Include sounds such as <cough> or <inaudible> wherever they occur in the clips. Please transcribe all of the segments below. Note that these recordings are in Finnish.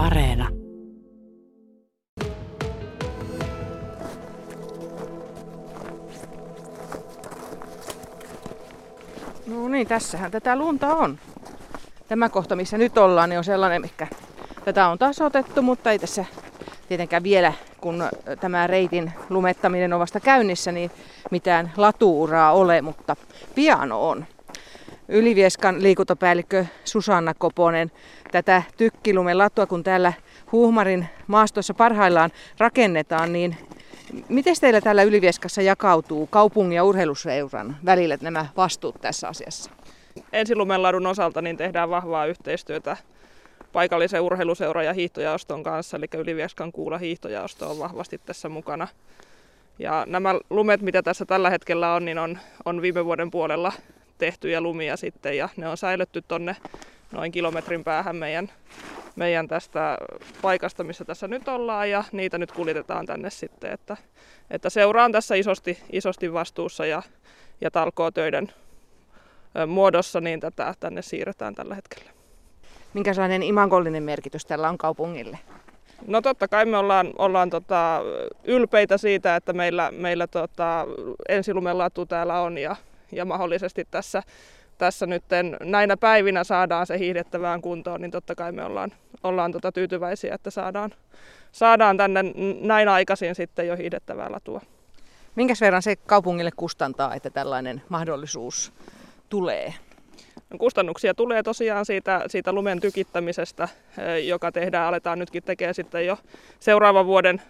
Areena. No niin, tässähän tätä lunta on. Tämä kohta, missä nyt ollaan, niin on sellainen, mikä tätä on tasotettu, mutta ei tässä tietenkään vielä, kun tämä reitin lumettaminen on vasta käynnissä, niin mitään latuuraa ole, mutta piano on. Ylivieskan liikuntapäällikkö Susanna Koponen, tätä tykkilumen latua, kun täällä Huhmarin maastossa parhaillaan rakennetaan, niin miten teillä täällä Ylivieskassa jakautuu kaupungin ja urheiluseuran välillä nämä vastuut tässä asiassa? Ensilumenladun osalta niin tehdään vahvaa yhteistyötä paikallisen urheiluseuran ja hiihtojaoston kanssa, eli Ylivieskan kuula hiihtojaosto on vahvasti tässä mukana. Ja nämä lumet, mitä tässä tällä hetkellä on, niin on, on viime vuoden puolella tehtyjä lumia sitten, ja ne on säilytty tonne noin kilometrin päähän meidän, meidän tästä paikasta, missä tässä nyt ollaan, ja niitä nyt kuljetetaan tänne sitten, että, että seura on tässä isosti, isosti vastuussa ja, ja talkoo töiden muodossa, niin tätä tänne siirretään tällä hetkellä. Minkälainen imagollinen merkitys tällä on kaupungille? No totta kai me ollaan, ollaan tota, ylpeitä siitä, että meillä, meillä tota, ensilumen latu täällä on ja, ja mahdollisesti tässä, tässä nyt näinä päivinä saadaan se hiihdettävään kuntoon, niin totta kai me ollaan, ollaan tota tyytyväisiä, että saadaan, saadaan tänne näin aikaisin sitten jo hiihdettävää latua. Minkäs verran se kaupungille kustantaa, että tällainen mahdollisuus tulee? Kustannuksia tulee tosiaan siitä, siitä lumen tykittämisestä, eh, joka tehdään, aletaan nytkin tekemään sitten jo seuraavan vuoden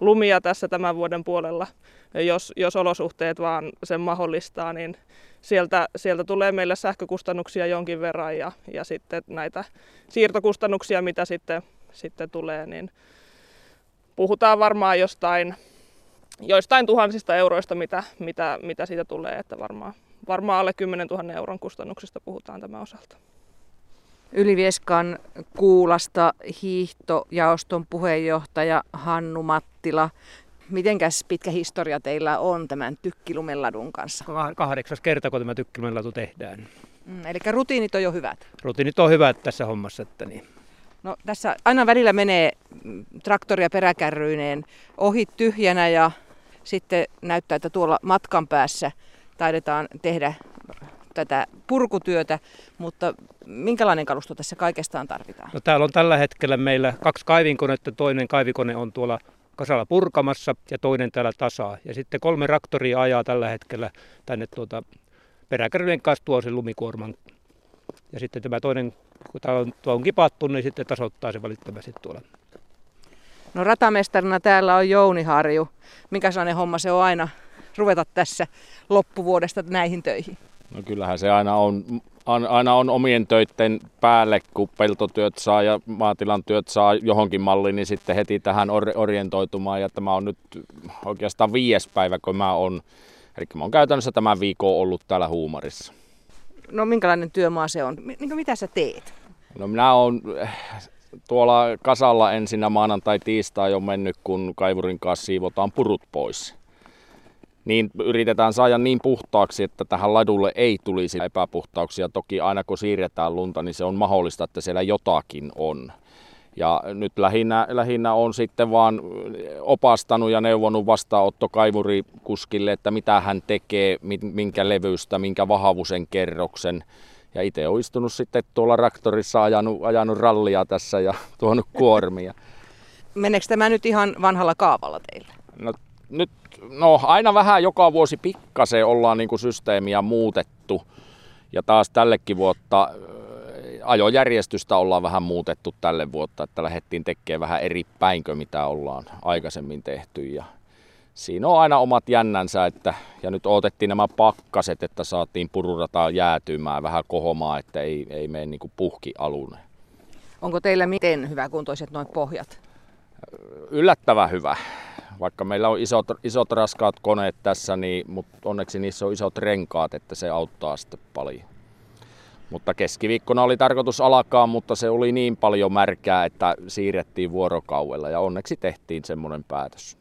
lumia tässä tämän vuoden puolella. Jos, jos olosuhteet vaan sen mahdollistaa, niin sieltä, sieltä tulee meille sähkökustannuksia jonkin verran ja, ja sitten näitä siirtokustannuksia, mitä sitten, sitten tulee, niin puhutaan varmaan jostain, joistain tuhansista euroista, mitä, mitä, mitä siitä tulee, että varmaan varmaan alle 10 000 euron kustannuksista puhutaan tämän osalta. Ylivieskan kuulasta hiihtojaoston puheenjohtaja Hannu Mattila. Mitenkäs pitkä historia teillä on tämän tykkilumeladun kanssa? Kahdeksas kerta, kun tämä tykkilumeladu tehdään. Mm, eli rutiinit on jo hyvät? Rutiinit on hyvät tässä hommassa. Että niin. No, tässä aina välillä menee traktoria peräkärryineen ohi tyhjänä ja sitten näyttää, että tuolla matkan päässä taidetaan tehdä tätä purkutyötä, mutta minkälainen kalusto tässä kaikestaan tarvitaan? No, täällä on tällä hetkellä meillä kaksi kaivinkonetta, toinen kaivikone on tuolla kasalla purkamassa ja toinen täällä tasaa. Ja sitten kolme raktoria ajaa tällä hetkellä tänne tuota peräkärryjen kanssa tuo sen lumikuorman. Ja sitten tämä toinen, kun täällä on, tuo on kipattu, niin sitten tasoittaa se välittömästi tuolla. No ratamestarina täällä on Jouni Harju. Mikä sellainen homma se on aina ruveta tässä loppuvuodesta näihin töihin? No kyllähän se aina on, aina on omien töiden päälle, kun peltotyöt saa ja maatilan työt saa johonkin malliin, niin sitten heti tähän orientoitumaan. Ja tämä on nyt oikeastaan viides päivä, kun mä on, eli mä oon käytännössä tämän viikon ollut täällä Huumarissa. No minkälainen työmaa se on? M- mitä sä teet? No minä oon tuolla kasalla ensinnä maanantai tiistai on mennyt, kun kaivurin kanssa siivotaan purut pois niin yritetään saada niin puhtaaksi, että tähän ladulle ei tulisi epäpuhtauksia. Toki aina kun siirretään lunta, niin se on mahdollista, että siellä jotakin on. Ja nyt lähinnä, lähinnä on sitten vaan opastanut ja neuvonut vastaanottokaivurikuskille, että mitä hän tekee, minkä levystä, minkä vahavusen kerroksen. Ja itse on istunut sitten tuolla raktorissa ajanut, ajanut rallia tässä ja <laughs> tuonut kuormia. Meneekö tämä nyt ihan vanhalla kaavalla teille? No nyt no aina vähän joka vuosi pikkasen ollaan niin kuin systeemiä muutettu. Ja taas tällekin vuotta ajojärjestystä ollaan vähän muutettu tälle vuotta, että lähdettiin tekemään vähän eri päinkö, mitä ollaan aikaisemmin tehty. Ja siinä on aina omat jännänsä, että, ja nyt otettiin nämä pakkaset, että saatiin pururata jäätymään vähän kohomaan, että ei, ei mene niin kuin puhki alun. Onko teillä miten hyväkuntoiset noin pohjat? Yllättävän hyvä vaikka meillä on isot, isot raskaat koneet tässä, niin, mutta onneksi niissä on isot renkaat, että se auttaa sitten paljon. Mutta keskiviikkona oli tarkoitus alkaa, mutta se oli niin paljon märkää, että siirrettiin vuorokaudella ja onneksi tehtiin semmoinen päätös.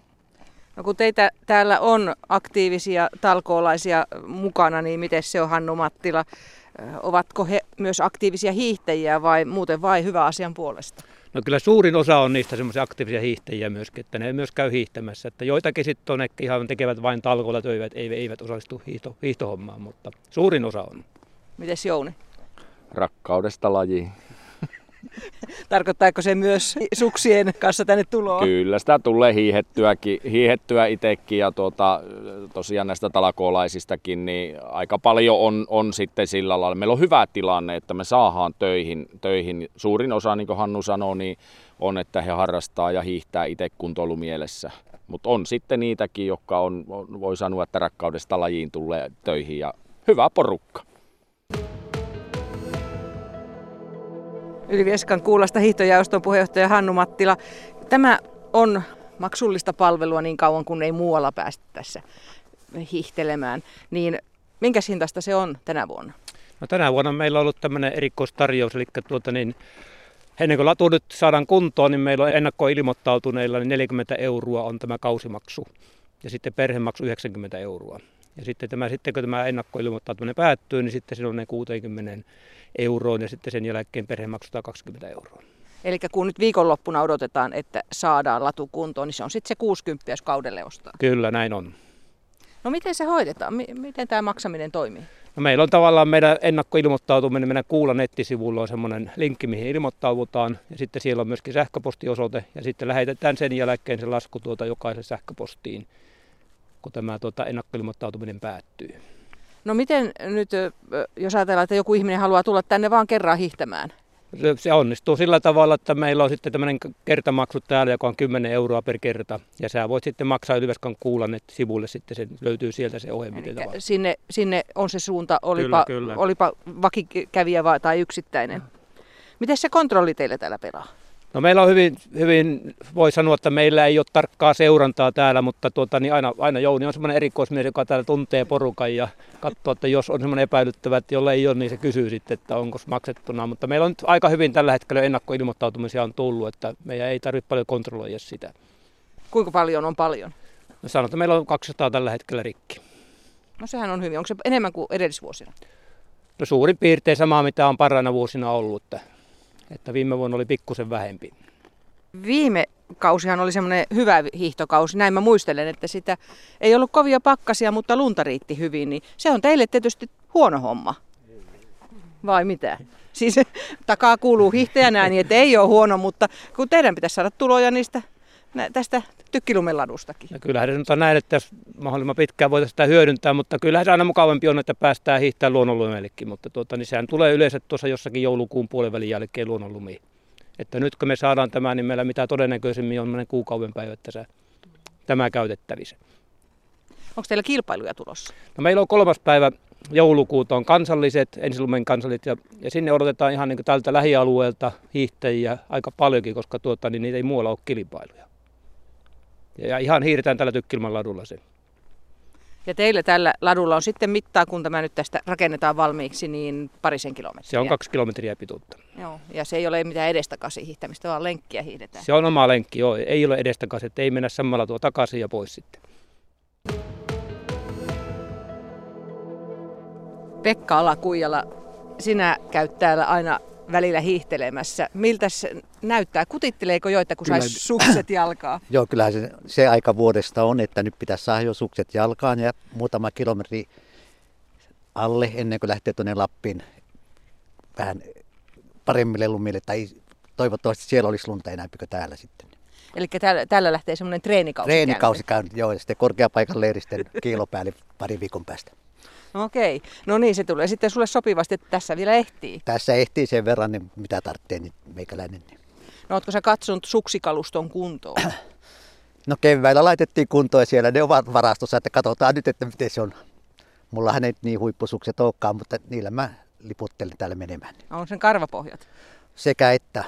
No kun teitä täällä on aktiivisia talkoolaisia mukana, niin miten se on Hannu Mattila? ovatko he myös aktiivisia hiihtäjiä vai muuten vai hyvä asian puolesta? No kyllä suurin osa on niistä semmoisia aktiivisia hiihtäjiä myöskin, että ne ei myös käy hiihtämässä. Että joitakin sitten on ehkä ihan tekevät vain talkolla töivät, eivät osallistu hiihto, hiihtohommaan, mutta suurin osa on. Mites Jouni? Rakkaudesta lajiin. <laughs> Tarkoittaako se myös suksien kanssa tänne tuloa? Kyllä, sitä tulee hiihettyäkin, hiihettyä itsekin ja tuota, tosiaan näistä talakoolaisistakin, niin aika paljon on, on sitten sillä lailla. Meillä on hyvä tilanne, että me saadaan töihin, töihin. Suurin osa, niin kuin Hannu sanoi, niin on, että he harrastaa ja hiihtää itse kuntoilumielessä. Mutta on sitten niitäkin, jotka on, voi sanoa, että rakkaudesta lajiin tulee töihin ja hyvä porukka. Ylivieskan kuulasta hiihtojaoston puheenjohtaja Hannu Mattila. Tämä on maksullista palvelua niin kauan kuin ei muualla päästä tässä hiihtelemään. Niin minkä hintaista se on tänä vuonna? No, tänä vuonna meillä on ollut tämmöinen erikoistarjous, eli tuota niin, ennen kuin latu nyt saadaan kuntoon, niin meillä on ennakkoilmoittautuneilla niin 40 euroa on tämä kausimaksu ja sitten perhemaksu 90 euroa. Ja sitten tämä, sitten kun tämä ennakkoilmoittautuminen päättyy, niin sitten se on ne 60 euroon ja sitten sen jälkeen perhe maksaa 20 euroa. Eli kun nyt viikonloppuna odotetaan, että saadaan latu kuntoon, niin se on sitten se 60, jos kaudelle ostaa. Kyllä, näin on. No miten se hoidetaan? Miten tämä maksaminen toimii? No meillä on tavallaan meidän ennakkoilmoittautuminen, meidän Kuulla nettisivulla on semmoinen linkki, mihin ilmoittaudutaan. Ja sitten siellä on myöskin sähköpostiosoite ja sitten lähetetään sen jälkeen se lasku tuota jokaisen sähköpostiin, kun tämä tuota ennakkoilmoittautuminen päättyy. No miten nyt, jos ajatellaan, että joku ihminen haluaa tulla tänne vaan kerran hiihtämään? Se onnistuu sillä tavalla, että meillä on sitten tämmöinen kertamaksu täällä, joka on 10 euroa per kerta. Ja sä voit sitten maksaa Ylväskan kuulan sivulle, sitten se löytyy sieltä se ohjelma. Sinne, sinne on se suunta, olipa, kyllä, kyllä. olipa vakikävijä tai yksittäinen. Miten se kontrolli teille täällä pelaa? No meillä on hyvin, hyvin, voi sanoa, että meillä ei ole tarkkaa seurantaa täällä, mutta tuota, niin aina, aina Jouni on semmoinen erikoismies, joka täällä tuntee porukan ja katsoo, että jos on semmoinen epäilyttävä, että jolle ei ole, niin se kysyy sitten, että onko maksettuna. Mutta meillä on nyt aika hyvin tällä hetkellä ennakkoilmoittautumisia on tullut, että meidän ei tarvitse paljon kontrolloida sitä. Kuinka paljon on paljon? No sanotaan, että meillä on 200 tällä hetkellä rikki. No sehän on hyvin. Onko se enemmän kuin edellisvuosina? No suurin piirtein samaa, mitä on parana vuosina ollut. Että että viime vuonna oli pikkusen vähempi. Viime kausihan oli semmoinen hyvä hiihtokausi, näin mä muistelen, että sitä ei ollut kovia pakkasia, mutta lunta riitti hyvin, niin se on teille tietysti huono homma. Vai mitä? Siis <laughs> takaa kuuluu hiihtäjän ääni, että ei ole huono, mutta kun teidän pitäisi saada tuloja niistä tästä tykkilumen ladustakin. No kyllähän se on näin, että jos mahdollisimman pitkään voitaisiin sitä hyödyntää, mutta kyllähän se aina mukavampi on, että päästään hiihtämään luonnonlumellekin, mutta tuota, niin sehän tulee yleensä tuossa jossakin joulukuun puolen jälkeen luonnonlumiin. Että nyt kun me saadaan tämä, niin meillä mitä todennäköisemmin on kuukauden päivä, että se, tämä käytettävissä. Onko teillä kilpailuja tulossa? No meillä on kolmas päivä joulukuuta on kansalliset, ensilumen kansalliset ja, ja sinne odotetaan ihan niin tältä lähialueelta hiihtäjiä aika paljonkin, koska tuota, niin niitä ei muualla ole kilpailuja. Ja ihan hiiretään tällä Tykkilman ladulla sen. Ja teille tällä ladulla on sitten mittaa, kun tämä nyt tästä rakennetaan valmiiksi, niin parisen kilometriä. Se on kaksi kilometriä pituutta. Joo, ja se ei ole mitään edestakaisin hiihtämistä, vaan lenkkiä hiihdetään. Se on oma lenkki, joo. Ei ole edestakaisin, että ei mennä samalla tuo takaisin ja pois sitten. Pekka Alakuijala, sinä käyt täällä aina välillä hiihtelemässä. Miltä se näyttää? Kutitteleeko joita, kun saisi sukset jalkaa? <coughs> Joo, kyllähän se, se aika vuodesta on, että nyt pitäisi saada jo sukset jalkaan ja muutama kilometri alle ennen kuin lähtee tuonne Lappiin vähän paremmille lumille. Tai toivottavasti siellä olisi lunta enää kuin täällä sitten. Eli täällä, täällä lähtee semmoinen treenikausi Treenikausi käynti, joo, ja sitten korkeapaikan leiristen kiilo päälle pari viikon päästä. Okei. No niin, se tulee sitten sulle sopivasti, että tässä vielä ehtii. Tässä ehtii sen verran, niin mitä tarvitsee niin meikäläinen. Niin. No ootko sä katsonut suksikaluston kuntoon? No keväällä laitettiin kuntoon siellä ne ovat varastossa, että katsotaan nyt, että miten se on. Mullahan ei niin huippusukset olekaan, mutta niillä mä liputtelen täällä menemään. On sen karvapohjat? Sekä että.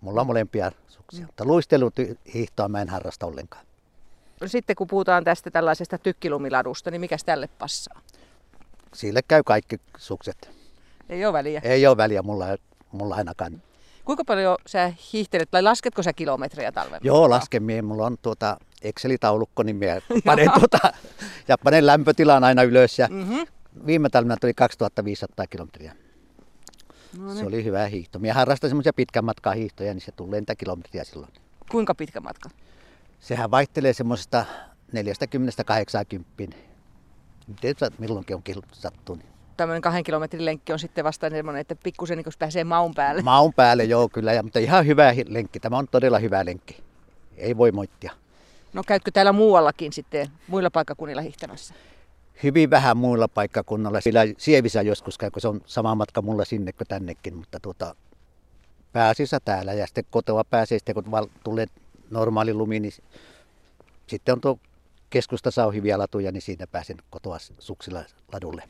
Mulla on molempia suksia, mm. mutta luisteluhiihtoa mä en harrasta ollenkaan sitten kun puhutaan tästä tällaisesta tykkilumiladusta, niin mikä tälle passaa? Sille käy kaikki sukset. Ei ole väliä? Ei ole väliä mulla, mulla ainakaan. Kuinka paljon sä hiihtelet tai lasketko sä kilometriä talven? Joo, lasken. Mulla on tuota Excel-taulukko, niin minä <laughs> panen, tuota, ja panen lämpötilan aina ylös ja mm-hmm. viime talvena tuli 2500 kilometriä. No Se niin. oli hyvä hiihto. Minä harrastan semmoisia pitkän matkan hiihtoja, niin se tulee niitä kilometriä silloin. Kuinka pitkä matka? Sehän vaihtelee semmoisesta 40-80. Miten sä- milloinkin on. Niin. Tämmöinen kahden kilometrin lenkki on sitten vasta semmoinen, että pikkusen niin pääsee maun päälle. Maun päälle, joo kyllä, ja, mutta ihan hyvä lenkki. Tämä on todella hyvä lenkki. Ei voi moittia. No käytkö täällä muuallakin sitten muilla paikkakunnilla hiihtämässä? Hyvin vähän muilla paikkakunnalla. Sillä Sievissä joskus käy, kun se on sama matka mulla sinne kuin tännekin, mutta tuota, pääasiassa täällä. Ja sitten kotoa pääsee, sitten kun val- tulee normaali lumi, niin sitten on tuo keskustassa on hyviä latuja, niin siinä pääsen kotoa suksilla ladulle.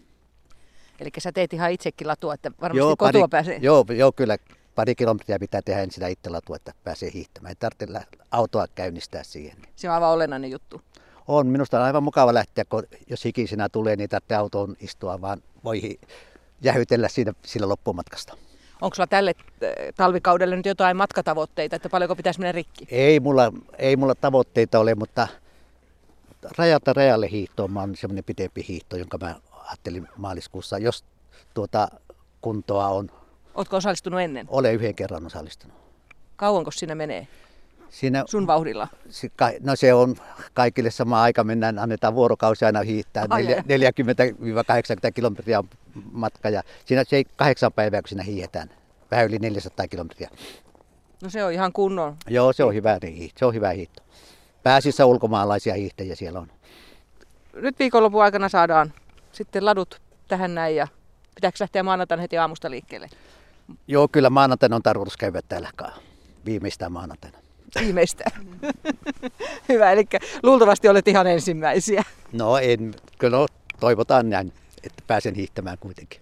Eli sä teet ihan itsekin latua, että varmasti kotoa pari, pääsee. Joo, joo, kyllä pari kilometriä pitää tehdä ensin itse latua, että pääsee hiihtämään. Ei tarvitse autoa käynnistää siihen. Se on aivan olennainen juttu. On, minusta on aivan mukava lähteä, kun jos hikisinä tulee, niin tarvitsee autoon istua, vaan voi jähytellä siinä, sillä loppumatkasta. Onko sulla tälle äh, talvikaudelle nyt jotain matkatavoitteita, että paljonko pitäisi mennä rikki? Ei mulla, ei mulla tavoitteita ole, mutta rajalta rajalle hiihtoon mä oon semmoinen pitempi hiihto, jonka mä ajattelin maaliskuussa, jos tuota kuntoa on. Ootko osallistunut ennen? Olen yhden kerran osallistunut. Kauanko siinä menee Siinä, sun vauhdilla? se, no se on kaikille sama aika, mennään, annetaan vuorokausi aina hiihtää, Ai neljä, 40-80 kilometriä matka ja siinä se ei kahdeksan päivää, kun siinä hiihetään, vähän yli 400 kilometriä. No se on ihan kunnon. Joo, se on hyvä, se on hyvä hiihto. Pääsissä ulkomaalaisia hiihtäjiä siellä on. Nyt viikonlopun aikana saadaan sitten ladut tähän näin ja pitääkö lähteä maanantaina heti aamusta liikkeelle? Joo, kyllä maanantaina on tarkoitus käydä täällä viimeistään maanantaina. Viimeistään. Hyvä, eli luultavasti olet ihan ensimmäisiä. No en, no, toivotaan näin, että pääsen hiihtämään kuitenkin.